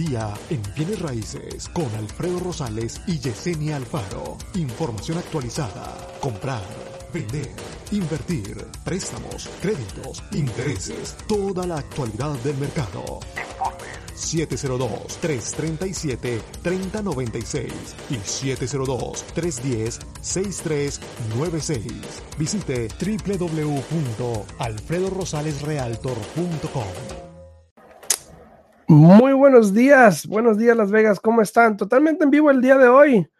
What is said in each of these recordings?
día en bienes raíces con Alfredo Rosales y Yesenia Alfaro. Información actualizada. Comprar, vender, invertir, préstamos, créditos, intereses, toda la actualidad del mercado. 702-337-3096 y 702-310-6396. Visite www.alfredorosalesrealtor.com. Muy buenos días, buenos días Las Vegas, ¿cómo están? Totalmente en vivo el día de hoy.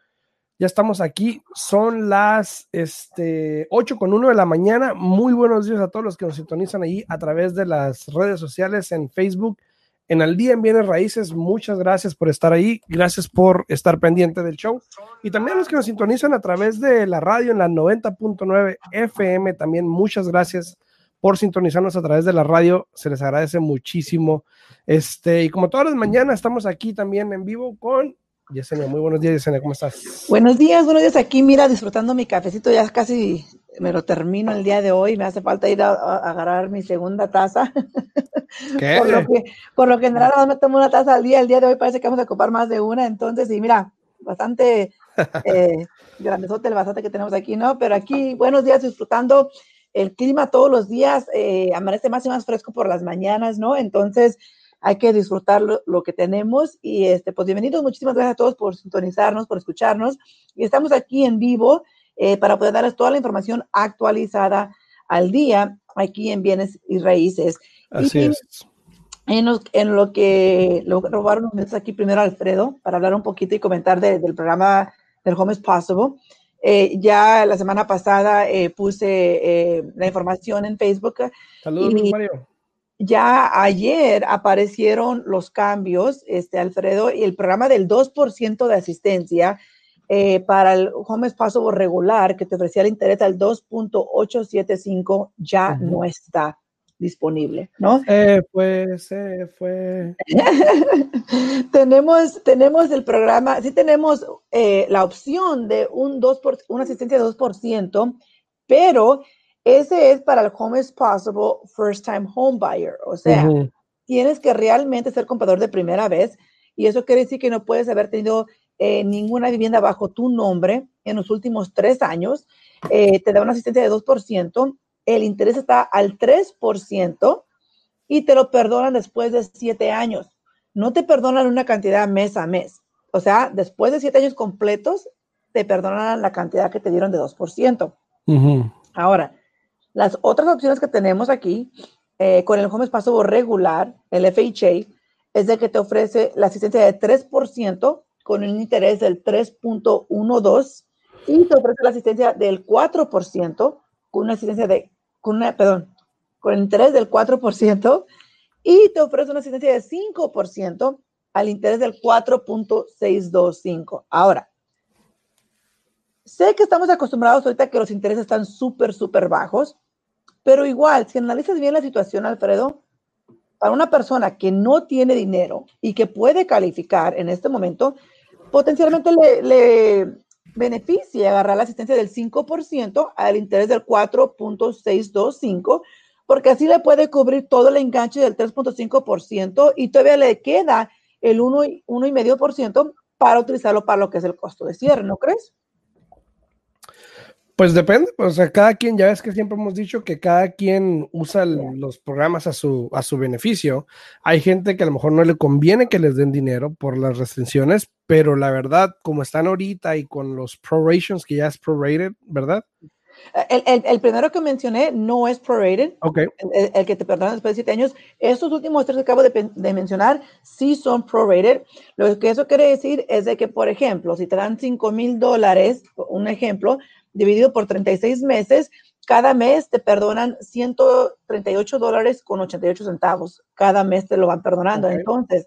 Ya estamos aquí, son las este, 8 con 1 de la mañana. Muy buenos días a todos los que nos sintonizan ahí a través de las redes sociales en Facebook, en Al Día en Bienes Raíces. Muchas gracias por estar ahí, gracias por estar pendiente del show. Y también a los que nos sintonizan a través de la radio en la 90.9 FM, también muchas gracias por sintonizarnos a través de la radio. Se les agradece muchísimo. Este, y como todas las mañanas, estamos aquí también en vivo con Yesenia. Muy buenos días, Yesenia, ¿cómo estás? Buenos días, buenos días. Aquí, mira, disfrutando mi cafecito, ya casi me lo termino el día de hoy. Me hace falta ir a, a agarrar mi segunda taza. ¿Qué? por, lo que, por lo general, me tomo una taza al día. El día de hoy parece que vamos a ocupar más de una. Entonces, sí, mira, bastante eh, grandezote el basate que tenemos aquí, ¿no? Pero aquí, buenos días, disfrutando el clima todos los días. Eh, amanece más y más fresco por las mañanas, ¿no? Entonces, hay que disfrutar lo, lo, que tenemos y este, pues bienvenidos, muchísimas gracias a todos por sintonizarnos, por escucharnos y estamos aquí en vivo eh, para poder darles toda la información actualizada al día aquí en bienes y raíces. Así y es. En lo, en lo que lo robaron unos minutos aquí primero Alfredo para hablar un poquito y comentar de, del programa del Home is Possible. Eh, ya la semana pasada eh, puse eh, la información en Facebook. Saludos, y, Mario ya ayer aparecieron los cambios, este, Alfredo, y el programa del 2% de asistencia eh, para el Home Possible regular que te ofrecía el interés al 2.875 ya uh -huh. no está disponible, ¿no? Eh, pues, se fue. tenemos, tenemos el programa, sí tenemos eh, la opción de un 2 por, una asistencia de 2%, pero ese es para el Home is Possible First Time Home Buyer. O sea, uh -huh. tienes que realmente ser comprador de primera vez y eso quiere decir que no puedes haber tenido eh, ninguna vivienda bajo tu nombre en los últimos tres años. Eh, te da una asistencia de 2%. El interés está al 3% y te lo perdonan después de siete años. No te perdonan una cantidad mes a mes. O sea, después de siete años completos, te perdonan la cantidad que te dieron de 2%. Uh -huh. Ahora, las otras opciones que tenemos aquí eh, con el Home Possible regular, el FHA, es de que te ofrece la asistencia de 3% con un interés del 3.12 y te ofrece la asistencia del 4% con una asistencia de, con una, perdón, con interés del 4% y te ofrece una asistencia de 5% al interés del 4.625. Ahora, Sé que estamos acostumbrados ahorita que los intereses están súper, súper bajos, pero igual, si analizas bien la situación, Alfredo, para una persona que no tiene dinero y que puede calificar en este momento, potencialmente le beneficia agarrar la asistencia del 5% al interés del 4.625, porque así le puede cubrir todo el enganche del 3.5% y todavía le queda el 1,5% para utilizarlo para lo que es el costo de cierre, ¿no crees? Pues depende, o sea, cada quien, ya ves que siempre hemos dicho que cada quien usa los programas a su, a su beneficio. Hay gente que a lo mejor no le conviene que les den dinero por las restricciones, pero la verdad, como están ahorita y con los prorations, que ya es prorated, ¿verdad? El, el, el, primero que mencioné no es prorated. Okay. El, el, que te perdonan después de siete años. Estos últimos tres que acabo de, de, mencionar sí son prorated. Lo que eso quiere decir es de que, por ejemplo, si te dan cinco mil dólares, un ejemplo, dividido por 36 meses, cada mes te perdonan 138 dólares con 88 centavos. Cada mes te lo van perdonando. Okay. Entonces,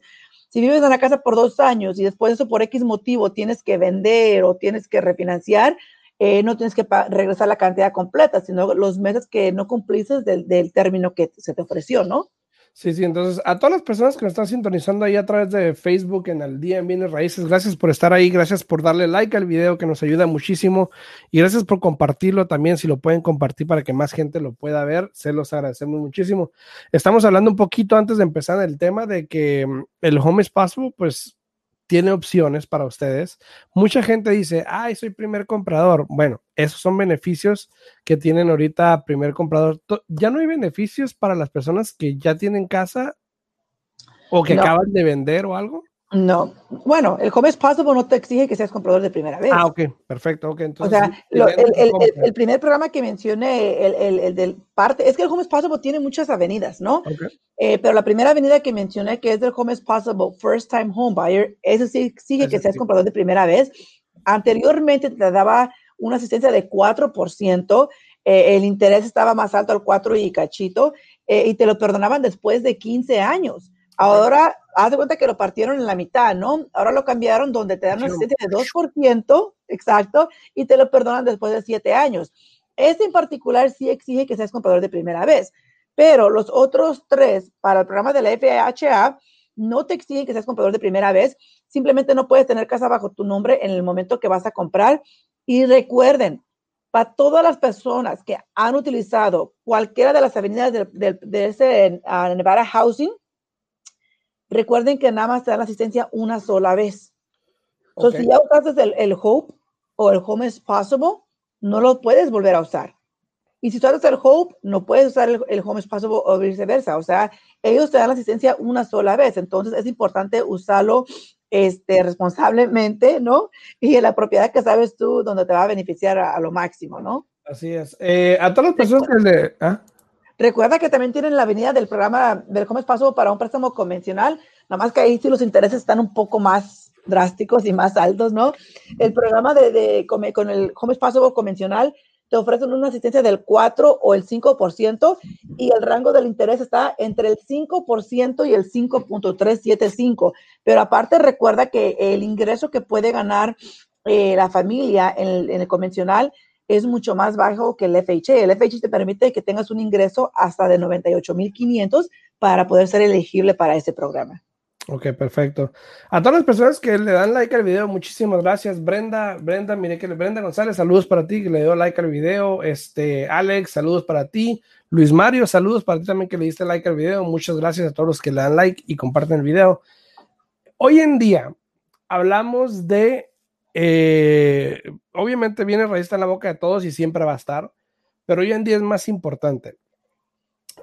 si vives en la casa por dos años y después de eso por X motivo tienes que vender o tienes que refinanciar, eh, no tienes que regresar la cantidad completa, sino los meses que no cumpliste del, del, término que se te ofreció, ¿no? Sí, sí, entonces a todas las personas que nos están sintonizando ahí a través de Facebook en el día en Bienes Raíces, gracias por estar ahí, gracias por darle like al video que nos ayuda muchísimo y gracias por compartirlo también, si lo pueden compartir para que más gente lo pueda ver, se los agradecemos muchísimo. Estamos hablando un poquito antes de empezar el tema de que mm, el Home is pues tiene opciones para ustedes. Mucha gente dice, ay, soy primer comprador. Bueno, esos son beneficios que tienen ahorita primer comprador. Ya no hay beneficios para las personas que ya tienen casa o que acaban de vender o algo. No, bueno, el Home is Possible no te exige que seas comprador de primera vez. Ah, ok, perfecto, ok. Entonces, o sea, el, primer programa que mencioné, el, del parte, es que el Home is Possible tiene muchas avenidas, ¿no? Eh, pero la primera avenida que mencioné, que es del Home is Possible First Time Home Buyer, eso sí exige que seas comprador de primera vez. Anteriormente te daba una asistencia de 4%, eh, el interés estaba más alto al 4 y cachito, eh, y te lo perdonaban después de 15 años. Ahora, haz de cuenta que lo partieron en la mitad, ¿no? Ahora lo cambiaron donde te dan una asistencia de 2%, exacto, y te lo perdonan después de 7 años. Este en particular sí exige que seas comprador de primera vez, pero los otros tres para el programa de la FHA no te exigen que seas comprador de primera vez, simplemente no puedes tener casa bajo tu nombre en el momento que vas a comprar. Y recuerden, para todas las personas que han utilizado cualquiera de las avenidas de, ese uh, Nevada Housing, Recuerden que nada más te dan asistencia una sola vez. Entonces, si ya usaste el, el, Hope o el Home is Possible, no lo puedes volver a usar. Y si usas el Hope, no puedes usar el, el, Home is Possible o viceversa. O sea, ellos te dan la asistencia una sola vez. Entonces, es importante usarlo este, responsablemente, ¿no? Y en la propiedad que sabes tú, donde te va a beneficiar a, lo máximo, ¿no? Así es. Eh, a todas las personas que le... ¿ah? Recuerda que también tienen la avenida del programa del Home Paso para un préstamo convencional, nada más que ahí sí los intereses están un poco más drásticos y más altos, ¿no? El programa de, con el Home Paso convencional te ofrecen una asistencia del 4 o el 5% y el rango del interés está entre el 5% y el 5.375. Pero aparte recuerda que el ingreso que puede ganar eh, la familia en el convencional es mucho más bajo que el FHA. El FHA te permite que tengas un ingreso hasta de 98.500 para poder ser elegible para ese programa. Ok, perfecto. A todas las personas que le dan like al video, muchísimas gracias. Brenda, Brenda, mire que Brenda González, saludos para ti que le dio like al video. Este, Alex, saludos para ti. Luis Mario, saludos para ti también que le diste like al video. Muchas gracias a todos los que le dan like y comparten el video. Hoy en día hablamos de eh, obviamente viene raíz en la boca de todos y siempre va a estar, pero hoy en día es más importante.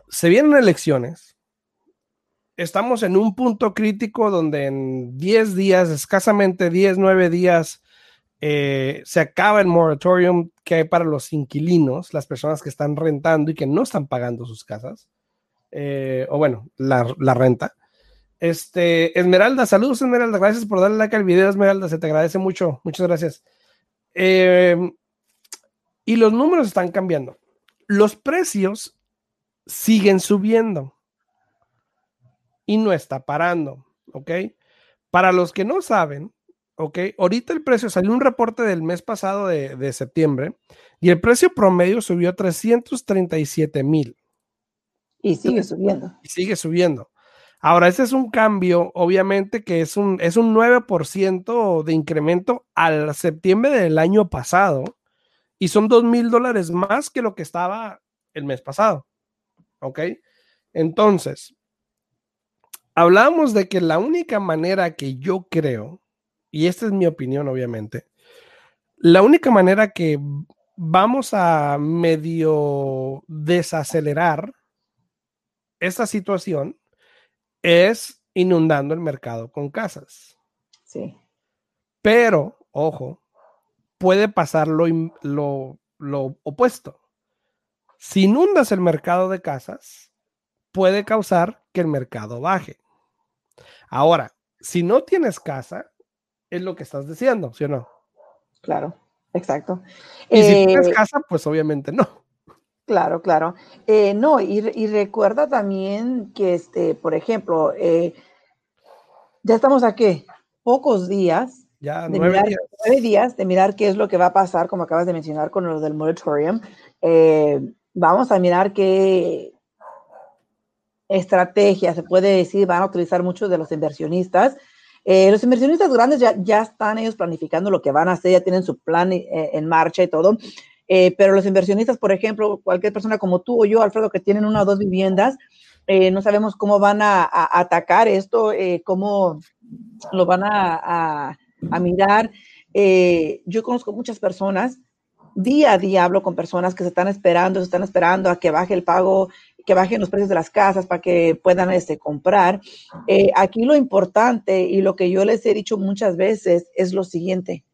Se vienen elecciones. Estamos en un punto crítico donde en 10 días, escasamente 10, 9 días, eh, se acaba el moratorium que hay para los inquilinos, las personas que están rentando y que no están pagando sus casas, eh, o bueno, la renta. Este, Esmeralda, saludos Esmeralda, gracias por darle like al video, Esmeralda, se te agradece mucho, muchas gracias. Em, y los números están cambiando. Los precios siguen subiendo y no está parando, ¿ok? Para los que no saben, ¿ok? Ahorita el precio, salió un reporte del mes pasado de, de septiembre y el precio promedio subió a 337 mil. Y sigue subiendo. Y sigue subiendo. Ahora, ese es un cambio, obviamente, que es un, es un 9% de incremento al septiembre del año pasado y son 2 mil dólares más que lo que estaba el mes pasado. ¿Ok? Entonces, hablamos de que la única manera que yo creo, y esta es mi opinión, obviamente, la única manera que vamos a medio desacelerar esta situación es inundando el mercado con casas. Sí. Pero, ojo, puede pasar lo, lo, opuesto. Si inundas el mercado de casas, puede causar que el mercado baje. Ahora, si no tienes casa, es lo que estás diciendo, ¿sí o no? Claro, exacto. Y si tienes eh, casa, pues obviamente no. Claro, claro. Eh, no, y, recuerda también que, este, por ejemplo, eh, ya estamos aquí, pocos días. Ya, de nueve, días. nueve, días. de mirar qué es lo que va a pasar, como acabas de mencionar con lo del moratorium. Eh, vamos a mirar qué, estrategia, se puede decir, van a utilizar muchos de los inversionistas. Los inversionistas grandes ya, ya están ellos planificando lo que van a hacer, ya tienen su plan en marcha y todo. Eh, pero los inversionistas, por ejemplo, cualquier persona como tú o yo, Alfredo, que tienen una o dos viviendas, no sabemos cómo van a, atacar esto, cómo lo van a, a mirar. yo conozco muchas personas día a día hablo con personas que se están esperando, se están esperando a que baje el pago que bajen los precios de las casas para que puedan este, comprar. Eh, aquí lo importante y lo que yo les he dicho muchas veces es lo siguiente.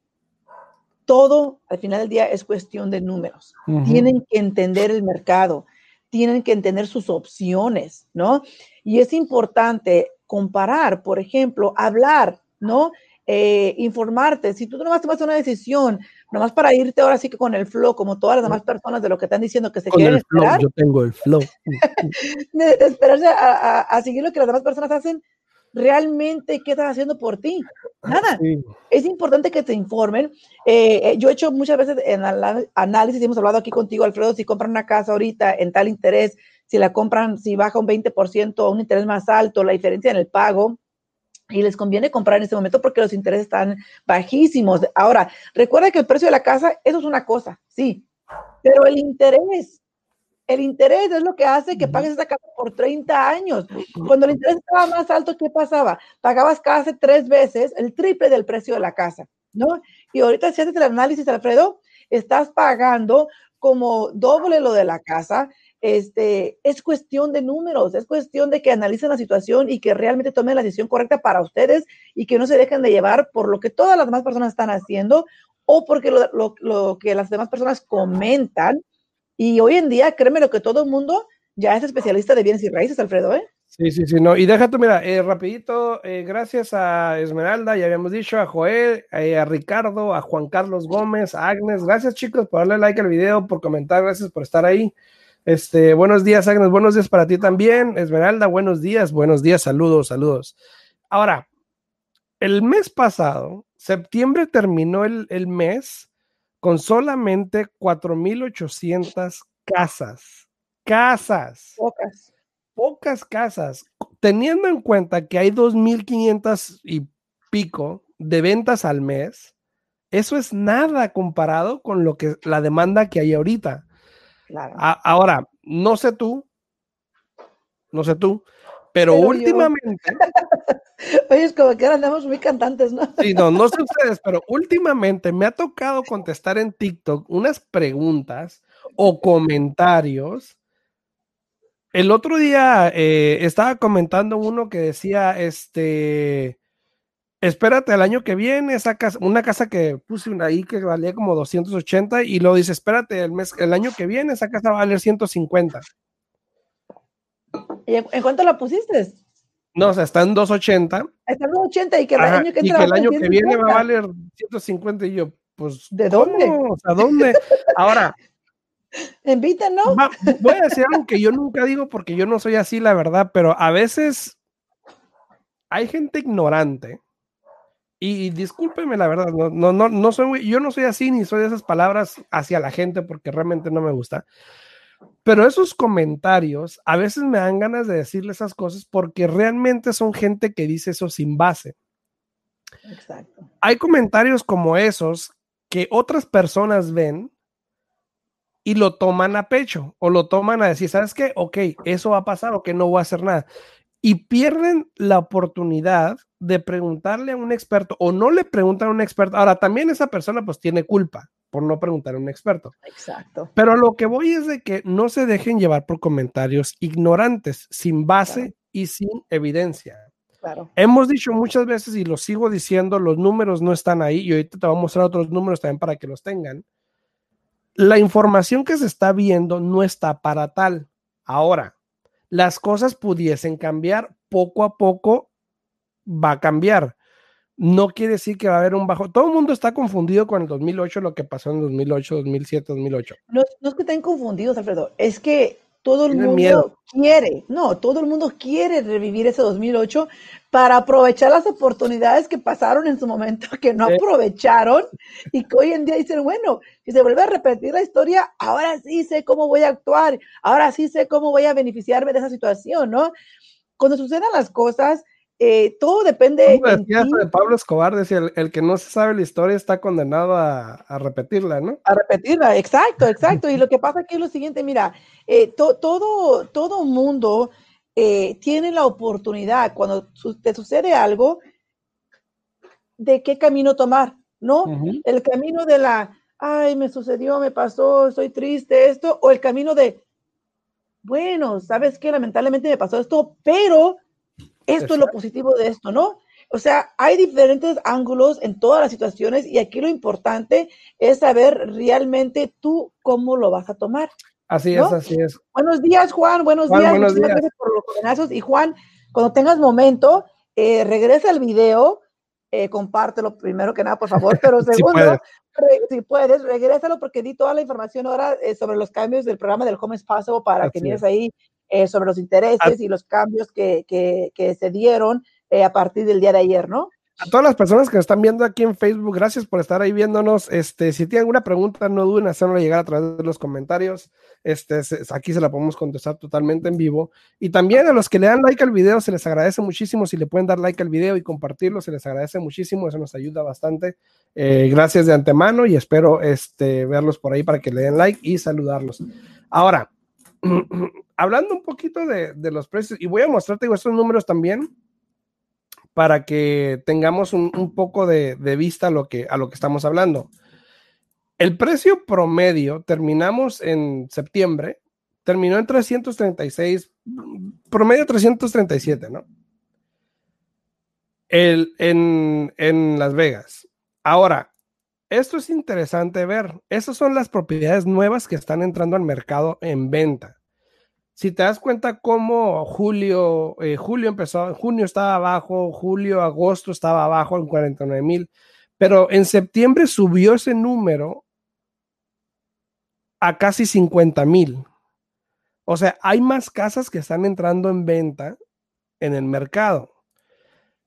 Todo al final del día es cuestión de números. Tienen que entender el mercado, tienen que entender sus opciones, ¿no? Y es importante comparar, por ejemplo, hablar, ¿no? Eh, informarte. Si tú no vas a tomar una decisión nomás para irte ahora sí que con el flow, como todas las demás personas de lo que están diciendo que se quieren esperar. Yo tengo el flow. de, esperarse a, seguir lo que las demás personas hacen, realmente, ¿qué estás haciendo por ti? Nada. Es importante que te informen. Eh, eh, yo he hecho muchas veces en análisis, hemos hablado aquí contigo, Alfredo, si compran una casa ahorita en tal interés, si la compran, si baja un 20% o un interés más alto, la diferencia en el pago, y les conviene comprar en este momento porque los intereses están bajísimos. Ahora, recuerda que el precio de la casa, eso es una cosa, sí, pero el interés, el interés es lo que hace que pagues esa casa por 30 años. Cuando el interés estaba más alto, ¿qué pasaba? Pagabas casi tres veces el triple del precio de la casa, ¿no? Y ahorita si haces el análisis, Alfredo, estás pagando como doble lo de la casa este, es cuestión de números, es cuestión de que analicen la situación y que realmente tomen la decisión correcta para ustedes y que no se dejen de llevar por lo que todas las demás personas están haciendo o porque lo, que las demás personas comentan. Y hoy en día, créeme lo que todo el mundo ya es especialista de bienes y raíces, Alfredo, ¿eh? Sí, sí, sí, no. Y déjate, mira, eh, rapidito, eh, gracias a Esmeralda, ya habíamos dicho, a Joel, eh, a Ricardo, a Juan Carlos Gómez, a Agnes. Gracias, chicos, por darle like al video, por comentar, gracias por estar ahí. Este, buenos días, Agnes. Buenos días para ti también. Esmeralda, buenos días. Buenos días, saludos, saludos. Ahora, el mes pasado, septiembre terminó el, el mes con solamente 4.800 casas. Casas. Pocas. Pocas casas. Teniendo en cuenta que hay 2.500 y pico de ventas al mes, eso es nada comparado con lo que la demanda que hay ahorita ahora, no sé tú, no sé tú, pero, últimamente. Oye, es como que ahora andamos muy cantantes, ¿no? sí, no, no sé ustedes, pero últimamente me ha tocado contestar en TikTok unas preguntas o comentarios. El otro día eh, estaba comentando uno que decía, este, espérate el año que viene, esa casa, una casa que puse ahí que valía como 280 y lo dice, espérate el mes, el año que viene, esa casa va a valer 150. ¿Y en cuánto la pusiste? No, o sea, está en 280. Está en 280 y que el año que, y que, el año que viene va a valer 150 y yo, pues, ¿de dónde? O sea, ¿dónde? Ahora, Inviten, ¿no? voy a decir algo que yo nunca digo porque yo no soy así, la verdad, pero a veces hay gente ignorante y, discúlpeme la verdad, no, no, no, no soy, yo no soy así ni soy de esas palabras hacia la gente porque realmente no me gusta. Pero esos comentarios a veces me dan ganas de decirle esas cosas porque realmente son gente que dice eso sin base. Exacto. Hay comentarios como esos que otras personas ven y lo toman a pecho o lo toman a decir, ¿sabes qué? Ok, eso va a pasar o que no voy a hacer nada y pierden la oportunidad de preguntarle a un experto o no le preguntan a un experto. Ahora, también esa persona pues tiene culpa por no preguntar a un experto. Exacto. Pero lo que voy es de que no se dejen llevar por comentarios ignorantes, sin base y sin evidencia. Claro. Hemos dicho muchas veces y lo sigo diciendo, los números no están ahí y ahorita te voy a mostrar otros números también para que los tengan. La información que se está viendo no está para tal. Ahora, las cosas pudiesen cambiar, poco a poco va a cambiar. No quiere decir que va a haber un bajo. Todo el mundo está confundido con el 2008, lo que pasó en 2008, 2007, 2008. No, no es que estén confundidos, Alfredo, es que todo el mundo quiere, no, todo el mundo quiere revivir ese 2008 para aprovechar las oportunidades que pasaron en su momento, que no aprovecharon y que hoy en día dicen, bueno, si se vuelve a repetir la historia, ahora sí sé cómo voy a actuar, ahora sí sé cómo voy a beneficiarme de esa situación, ¿no? Cuando sucedan las cosas, eh, todo depende. de Pablo Escobar, decía, el, que no se sabe la historia está condenado a, repetirla, ¿no? A repetirla, exacto, exacto. y lo que pasa aquí es lo siguiente, mira, eh, todo, todo mundo eh, tiene la oportunidad, cuando te sucede algo, de qué camino tomar, ¿no? El camino de la, ay, me sucedió, me pasó, estoy triste, esto, o el camino de, bueno, sabes que lamentablemente me pasó esto, pero esto es lo positivo de esto, ¿no? O sea, hay diferentes ángulos en todas las situaciones y aquí lo importante es saber realmente tú cómo lo vas a tomar. Así es, así es. Buenos días, Juan. Buenos días. Buenos días. Gracias por los coordinazos. Y Juan, cuando tengas momento, eh, regresa al video, eh, compártelo primero que nada, por favor, pero segundo, si puedes, regrésalo porque di toda la información ahora eh, sobre los cambios del programa del Home Espacio para que mires ahí eh, sobre los intereses y los cambios que, que, se dieron eh, a partir del día de ayer, ¿no? A todas las personas que nos están viendo aquí en Facebook, gracias por estar ahí viéndonos. Este, si tienen alguna pregunta, no duden en hacerlo llegar a través de los comentarios. Este, aquí se la podemos contestar totalmente en vivo. Y también a los que le dan like al video, se les agradece muchísimo. Si le pueden dar like al video y compartirlo, se les agradece muchísimo. Eso nos ayuda bastante. Eh, gracias de antemano y espero este, verlos por ahí para que le den like y saludarlos. Ahora, hablando un poquito de, los precios, y voy a mostrarte estos números también para que tengamos un, poco de, vista a lo, que, estamos hablando. El precio promedio, terminamos en septiembre, terminó en 336, promedio 337, ¿no? El, en, en Las Vegas. Ahora, esto es interesante ver. Esas son las propiedades nuevas que están entrando al mercado en venta. Si te das cuenta cómo julio, eh, julio empezó, junio estaba abajo, julio, agosto estaba abajo en 49 mil, pero en septiembre subió ese número a casi 50 mil. O sea, hay más casas que están entrando en venta en el mercado.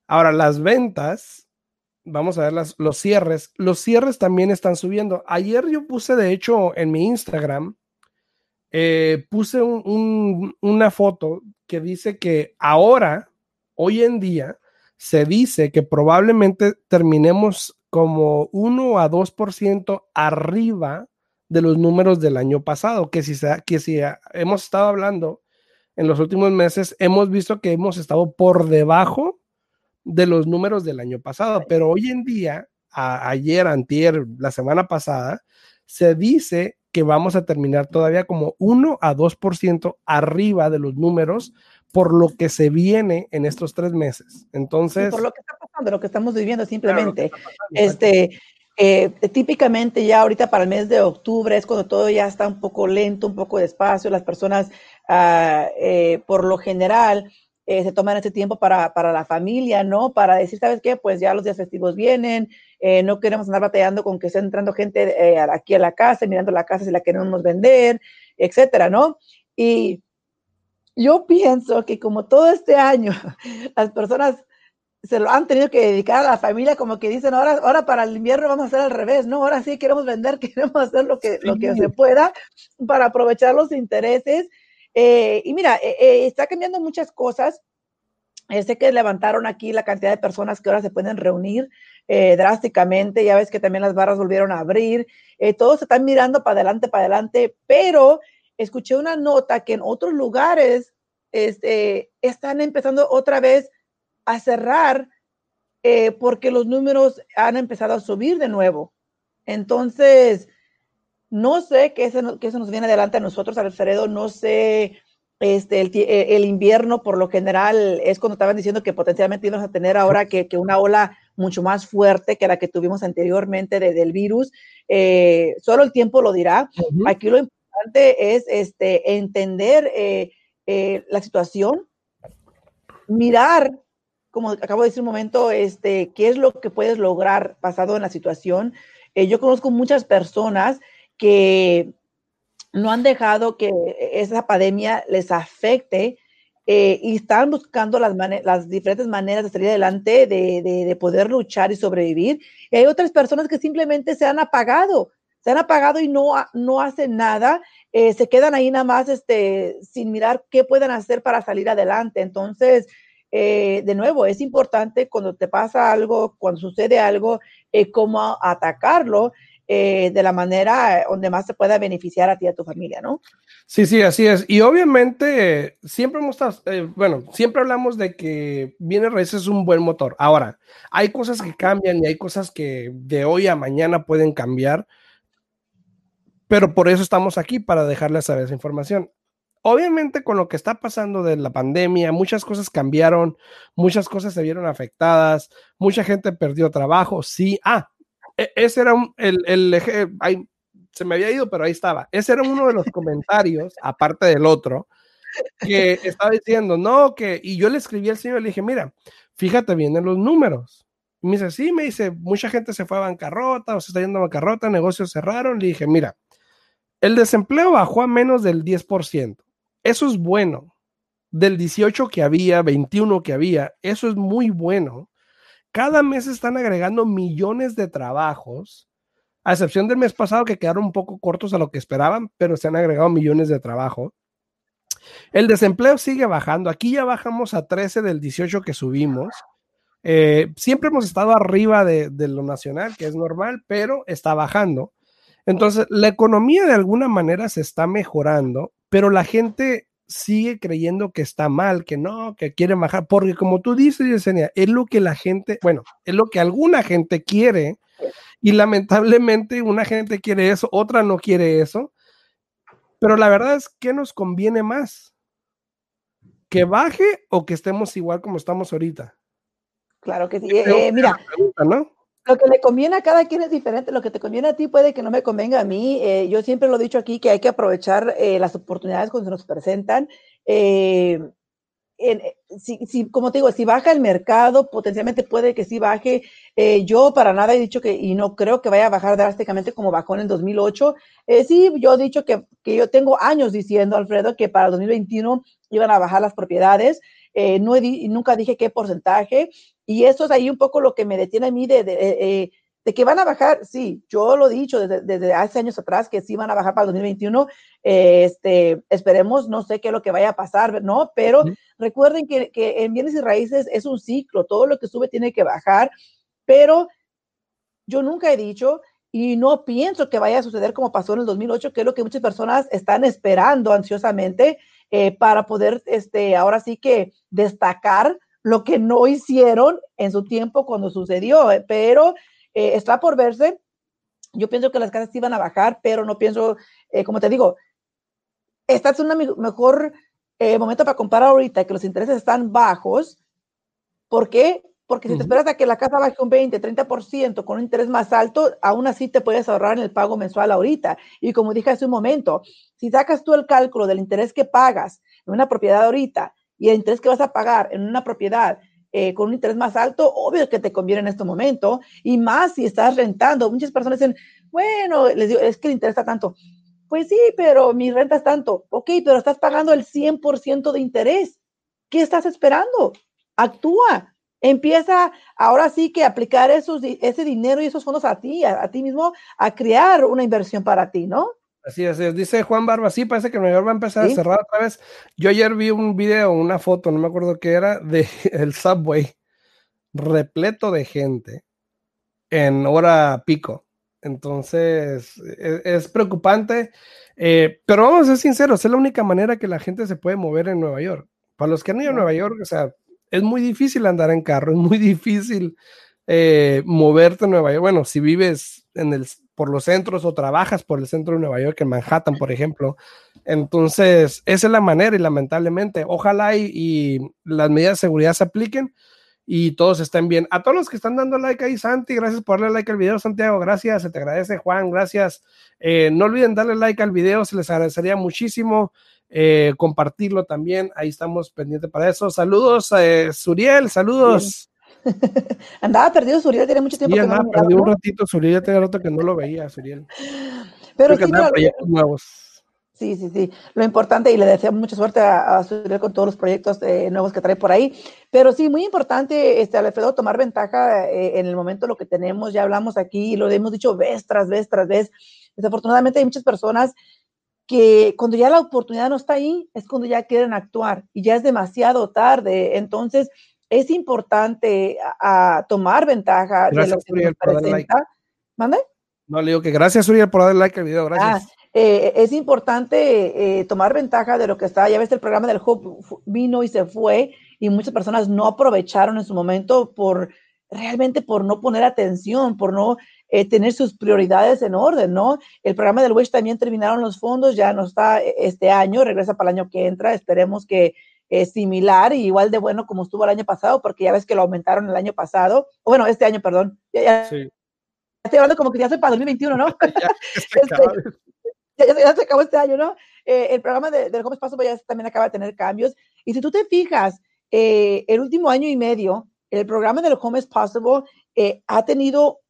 Ahora, las ventas vamos a ver los cierres. Los cierres también están subiendo. Ayer yo puse, de hecho, en mi Instagram, eh, puse una foto que dice que ahora, hoy en día, se dice que probablemente terminemos como 1 a 2% arriba de los números del año pasado, que si, que si hemos estado hablando en los últimos meses, hemos visto que hemos estado por debajo de los números del año pasado, pero hoy en día, ayer, antier, la semana pasada, se dice que vamos a terminar todavía como 1 a 2% arriba de los números por lo que se viene en estos tres meses. Entonces... por lo que está pasando, lo que estamos viviendo simplemente. este, eh, típicamente ya ahorita para el mes de octubre es cuando todo ya está un poco lento, un poco despacio, las personas eh, por lo general eh, se toman ese tiempo para, para, la familia, ¿no? Para decir, ¿sabes qué? Pues ya los días festivos vienen, eh, no queremos andar batallando con que esté entrando gente eh, aquí a la casa, mirando la casa si la queremos vender, etcétera, ¿no? Y yo pienso que como todo este año las personas se lo han tenido que dedicar a la familia, como que dicen, ahora, ahora para el invierno vamos a hacer al revés, ¿no? Ahora sí queremos vender, queremos hacer lo que, lo que se pueda para aprovechar los intereses eh, y mira, eh, eh, está cambiando muchas cosas. sé que levantaron aquí la cantidad de personas que ahora se pueden reunir drásticamente. Ya ves que también las barras volvieron a abrir. todos están mirando para adelante, para adelante, pero escuché una nota que en otros lugares este, están empezando otra vez a cerrar porque los números han empezado a subir de nuevo. Entonces, no sé qué se, qué se nos viene adelante a nosotros, Alfredo, no sé, este, eh, el, invierno por lo general es cuando estaban diciendo que potencialmente íbamos a tener ahora que, una ola mucho más fuerte que la que tuvimos anteriormente del virus. Eh, solo el tiempo lo dirá. Aquí lo importante es este, entender eh, la situación, mirar, como acabo de decir un momento, este, qué es lo que puedes lograr basado en la situación. yo conozco muchas personas que no han dejado que esa pandemia les afecte eh, y están buscando las, diferentes maneras de salir adelante, de, de, poder luchar y sobrevivir. Y hay otras personas que simplemente se han apagado, se han apagado y no, no hacen nada, eh, se quedan ahí nada más este, sin mirar qué pueden hacer para salir adelante. Entonces, eh, de nuevo, es importante cuando te pasa algo, cuando sucede algo, cómo atacarlo eh, de la manera donde más se pueda beneficiar a ti y a tu familia, ¿no? Sí, sí, así es. Y obviamente siempre hemos eh, bueno, siempre hablamos de que Bienes Raíces es un buen motor. Ahora, hay cosas que cambian y hay cosas que de hoy a mañana pueden cambiar, pero por eso estamos aquí, para dejarles saber esa información. Obviamente con lo que está pasando de la pandemia, muchas cosas cambiaron, muchas cosas se vieron afectadas, mucha gente perdió trabajo, sí. Ah, ese era el, el eje, se me había ido, pero ahí estaba. Ese era uno de los comentarios, aparte del otro, que estaba diciendo, no, que, y yo le escribí al señor, le dije, mira, fíjate bien en los números. Y me dice, sí, me dice, mucha gente se fue a bancarrota o se está yendo a bancarrota, negocios cerraron. Le dije, mira, el desempleo bajó a menos del 10%. Eso es bueno. Del 18 que había, 21 que había, eso es muy bueno. Cada mes están agregando millones de trabajos, a excepción del mes pasado que quedaron un poco cortos a lo que esperaban, pero se han agregado millones de trabajo. El desempleo sigue bajando. Aquí ya bajamos a 13 del 18 que subimos. Eh, siempre hemos estado arriba de, de, lo nacional, que es normal, pero está bajando. Entonces, la economía de alguna manera se está mejorando, pero la gente sigue creyendo que está mal, que no, que quiere bajar, porque como tú dices, Yesenia, es lo que la gente, bueno, es lo que alguna gente quiere y lamentablemente una gente quiere eso, otra no quiere eso, pero la verdad es que nos conviene más, que baje o que estemos igual como estamos ahorita. Claro que sí. Eh, mira, ¿no? Lo que le conviene a cada quien es diferente. Lo que te conviene a ti puede que no me convenga a mí. Eh, yo siempre lo he dicho aquí que hay que aprovechar eh, las oportunidades cuando se nos presentan. Eh, si, como te digo, si baja el mercado, potencialmente puede que sí baje. yo para nada he dicho que, y no creo que vaya a bajar drásticamente como bajó en el 2008. sí, yo he dicho que, que, yo tengo años diciendo, Alfredo, que para el 2021 iban a bajar las propiedades. no nunca dije qué porcentaje. Y eso es ahí un poco lo que me detiene a mí de, de, eh, de que van a bajar. Sí, yo lo he dicho desde, desde, hace años atrás que sí van a bajar para el 2021. este, esperemos, no sé qué es lo que vaya a pasar, ¿no? Pero recuerden que, que en bienes y raíces es un ciclo. Todo lo que sube tiene que bajar. Pero yo nunca he dicho y no pienso que vaya a suceder como pasó en el 2008, que es lo que muchas personas están esperando ansiosamente eh, para poder, este, ahora sí que destacar lo que no hicieron en su tiempo cuando sucedió, eh, pero eh, está por verse. Yo pienso que las casas iban a bajar, pero no pienso, eh, como te digo, esta es un mejor momento para comprar ahorita, que los intereses están bajos. ¿Por qué? Porque si te esperas a que la casa baje un 20, 30% con un interés más alto, aún así te puedes ahorrar en el pago mensual ahorita. Y como dije hace un momento, si sacas tú el cálculo del interés que pagas en una propiedad ahorita y el interés que vas a pagar en una propiedad eh, con un interés más alto, obvio que te conviene en este momento, y más si estás rentando. Muchas personas dicen, bueno, les digo, es que el interés está tanto. Pues sí, pero mi renta es tanto. Ok, pero estás pagando el 100% de interés. ¿Qué estás esperando? Actúa. Empieza ahora sí que aplicar ese dinero y esos fondos a ti, a ti mismo, a crear una inversión para ti, ¿no? Así es, dice Juan Barba, sí, parece que Nueva York va a empezar a cerrar otra vez. Yo ayer vi un video, una foto, no me acuerdo qué era, de el subway repleto de gente en hora pico. Entonces, e, es, preocupante, eh, pero vamos a ser sinceros, es la única manera que la gente se puede mover en Nueva York. Para los que han ido a Nueva York, o sea, es muy difícil andar en carro, es muy difícil eh, moverte en Nueva York. Bueno, si vives en el por los centros o trabajas por el centro de Nueva York, en Manhattan, por ejemplo. Entonces, esa es la manera y lamentablemente, ojalá y, las medidas de seguridad se apliquen y todos estén bien. A todos los que están dando like ahí, Santi, gracias por darle like al video, Santiago, gracias, se te agradece, Juan, gracias. Eh, no olviden darle like al video, se les agradecería muchísimo. Eh, compartirlo también, ahí estamos pendientes para eso. Saludos, eh, Suriel, saludos. andaba perdido Suriel, tenía mucho tiempo. Sí, andaba no perdido un ratito, Suriel, ya tenía rato que no lo veía, Suriel. Pero sí, nuevos. Sí, sí, sí. Lo importante, y le deseo mucha suerte a, a con todos los proyectos eh, nuevos que trae por ahí. Pero sí, muy importante, este, Alfredo, tomar ventaja eh, en el momento lo que tenemos. Ya hablamos aquí, lo hemos dicho vez tras vez tras vez. Desafortunadamente hay muchas personas que cuando ya la oportunidad no está ahí, es cuando ya quieren actuar y ya es demasiado tarde. Entonces, es importante a, tomar ventaja de lo que nos presenta. ¿Mande? No, le digo que gracias, Uriel, por darle like al video. Gracias. Ah, eh, es importante eh, tomar ventaja de lo que está. Ya ves, el programa del Hope vino y se fue y muchas personas no aprovecharon en su momento por realmente por no poner atención, por no eh, tener sus prioridades en orden, ¿no? El programa del Wish también terminaron los fondos, ya no está este año, regresa para el año que entra. Esperemos que es similar y igual de bueno como estuvo el año pasado, porque ya ves que lo aumentaron el año pasado, bueno, este año, perdón. sí. Estoy hablando como que ya soy para 2021, ¿no? Este, ya, se acabó este año, ¿no? Eh, el programa de, del Jóvenes Paso ya también acaba de tener cambios. Y si tú te fijas, eh, el último año y medio, el programa del Home is Possible eh, ha tenido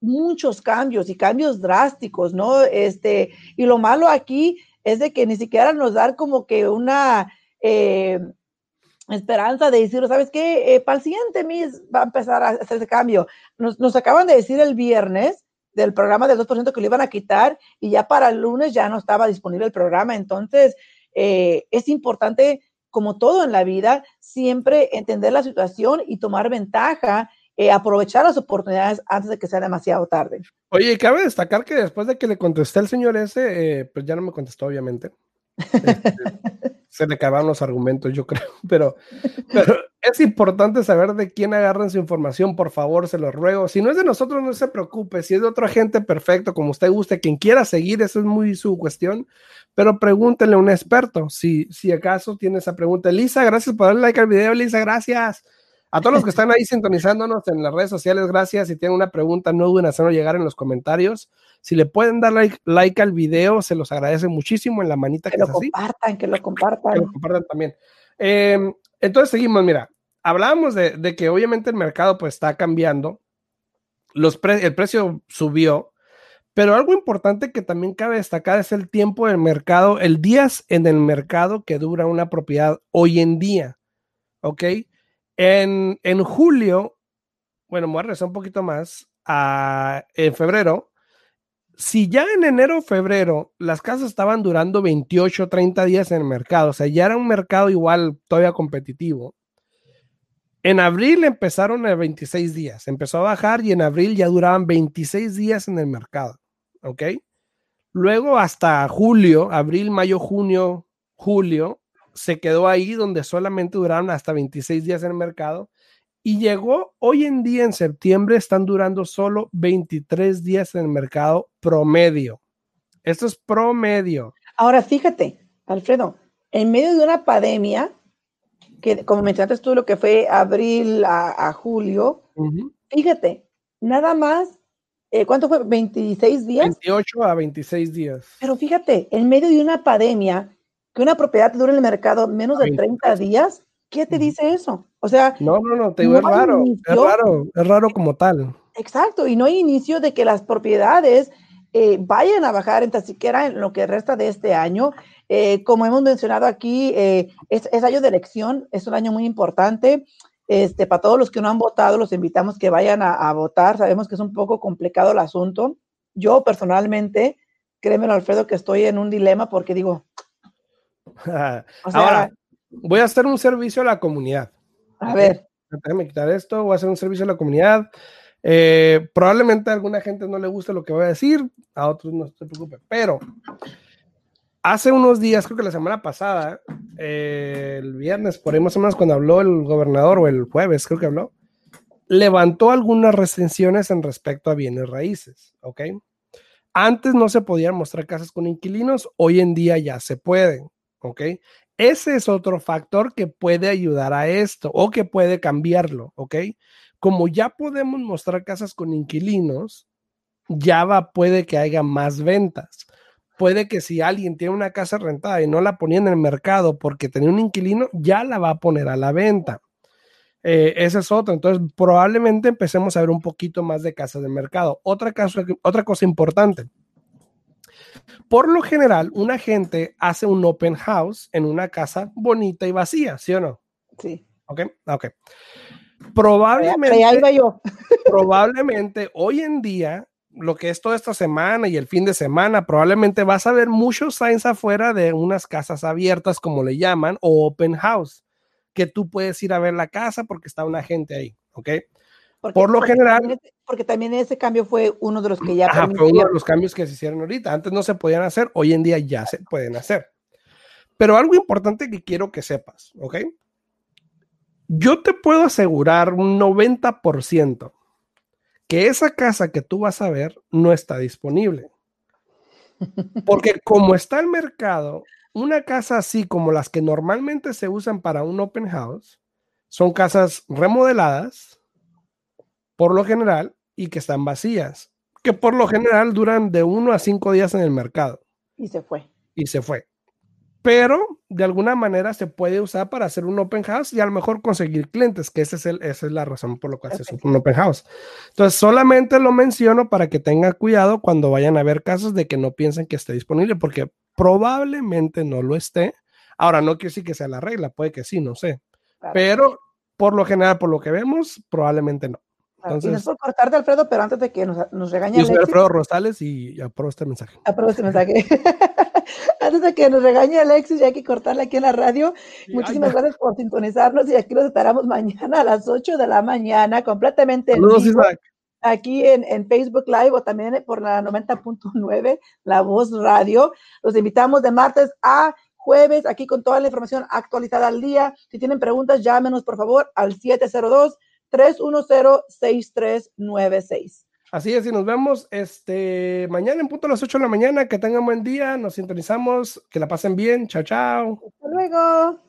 muchos cambios y cambios drásticos, ¿no? Este, y lo malo aquí es de que ni siquiera nos dan como que una esperanza de decir, ¿sabes qué? para el siguiente mes va a empezar a hacer ese cambio. Nos, nos acaban de decir el viernes del programa del 2% que lo iban a quitar y ya para el lunes ya no estaba disponible el programa. Entonces, eh, es importante, como todo en la vida, siempre entender la situación y tomar ventaja, eh, aprovechar las oportunidades antes de que sea demasiado tarde. Oye, cabe destacar que después de que le contesté al señor ese, eh, pues ya no me contestó, obviamente. Este, se le acabaron los argumentos, yo creo, pero, pero, es importante saber de quién agarran su información, por favor, se los ruego. Si no es de nosotros, no se preocupe, si es de otra gente, perfecto, como usted guste, quien quiera seguir, eso es muy su cuestión, pero pregúntele a un experto, si, si acaso tiene esa pregunta. Lisa, gracias por darle like al video, Lisa, gracias. A todos los que están ahí sintonizándonos en las redes sociales, gracias. Si tienen una pregunta, no duden en hacerlo llegar en los comentarios. Si le pueden dar like, al video, se los agradece muchísimo en la manita que, que lo compartan, que lo compartan. Que lo compartan también. Em, entonces seguimos, mira, hablábamos de, que obviamente el mercado pues está cambiando, los el precio subió, pero algo importante que también cabe destacar es el tiempo del mercado, el días en el mercado que dura una propiedad hoy en día, ¿ok? En, julio, bueno, me voy a regresar un poquito más, en febrero, si ya en enero febrero las casas estaban durando 28, 30 días en el mercado, o sea, ya era un mercado igual todavía competitivo. En abril empezaron a 26 días, empezó a bajar y en abril ya duraban 26 días en el mercado, ¿ok? Luego hasta julio, abril, mayo, junio, julio, se quedó ahí donde solamente duraron hasta 26 días en el mercado y llegó hoy en día en septiembre, están durando solo 23 días en el mercado promedio. Esto es promedio. Ahora fíjate, Alfredo, en medio de una pandemia, que como mencionaste tú, lo que fue abril a, julio, fíjate, nada más, eh, ¿cuánto fue? ¿26 días? 28 a 26 días. Pero fíjate, en medio de una pandemia, que una propiedad dure en el mercado menos de 30 días, ¿qué te dice eso? O sea, no, no, no, te digo, es raro, es raro, es raro como tal. Exacto, y no hay inicio de que las propiedades eh, vayan a bajar en tan siquiera en lo que resta de este año. Eh, como hemos mencionado aquí, eh, es, año de elección, es un año muy importante. Este, para todos los que no han votado, los invitamos que vayan a, votar. Sabemos que es un poco complicado el asunto. Yo personalmente, créeme, Alfredo, que estoy en un dilema porque digo, Ahora, voy a hacer un servicio a la comunidad. A ver. Déjame quitar esto, voy a hacer un servicio a la comunidad. Eh, probablemente a alguna gente no le guste lo que voy a decir, a otros no se preocupe, pero hace unos días, creo que la semana pasada, eh, el viernes, por ahí más o menos cuando habló el gobernador, o el jueves, creo que habló, levantó algunas restricciones en respecto a bienes raíces, ¿ok? Antes no se podían mostrar casas con inquilinos, hoy en día ya se pueden. ¿Ok? Ese es otro factor que puede ayudar a esto o que puede cambiarlo, ¿ok? Como ya podemos mostrar casas con inquilinos, ya va, puede que haya más ventas. Puede que si alguien tiene una casa rentada y no la ponía en el mercado porque tenía un inquilino, ya la va a poner a la venta. Eh, ese es otro. Entonces, probablemente empecemos a ver un poquito más de casas de mercado. Otra, otra cosa importante Por lo general, una gente hace un open house en una casa bonita y vacía, ¿sí o no? Sí. Ok, ok. Probablemente, yo. probablemente hoy en día, lo que es toda esta semana y el fin de semana, probablemente vas a ver muchos signs afuera de unas casas abiertas, como le llaman, o open house, que tú puedes ir a ver la casa porque está una gente ahí, ¿ok? Porque- Por lo porque general- también porque también ese cambio fue uno de los que ya Ajá, fue uno de los cambios que se hicieron ahorita. Antes no se podían hacer, hoy en día ya se pueden hacer. Pero algo importante que quiero que sepas, ¿ok? Yo te puedo asegurar un 90% que esa casa que tú vas a ver no está disponible. Porque como está el mercado, una casa así como las que normalmente se usan para un open house, son casas remodeladas, por lo general, y que están vacías, que por lo general duran de uno a cinco días en el mercado Y se fue. y se fue. Pero de alguna manera se puede usar para hacer un open house y a lo mejor conseguir clientes, que ese es el, esa es la razón por la cual se hace un open house. Entonces, solamente lo menciono para que tengan cuidado cuando vayan a ver casos de que no piensen que esté disponible, porque probablemente no lo esté. Ahora, no quiere decir que sea la regla, puede que sí, no sé. Claro. Pero por lo general, por lo que vemos, probablemente no. Claro. y no es entonces- por cortarte, Alfredo, pero antes de que nos, nos regañe Yo soy Alexis, Alfredo Rosales y apruebo este mensaje. apruebo este mensaje. antes de que nos regañe Alexis, ya hay que cortarle aquí en la radio. Muchísimas Ay, gracias por sintonizarnos y aquí los estaremos mañana a las 8 de la mañana, completamente en Saludos, vivo, Isaac. aquí en, en Facebook Live o también por la 90.9, La Voz Radio. Los invitamos de martes a jueves, aquí con toda la información actualizada al día. Si tienen preguntas, llámenos por favor al 702-310-6396. Así es, y nos vemos este mañana en punto a las 8 de la mañana. Que tengan buen día, nos sintonizamos, que la pasen bien. Chao, chao. Hasta luego.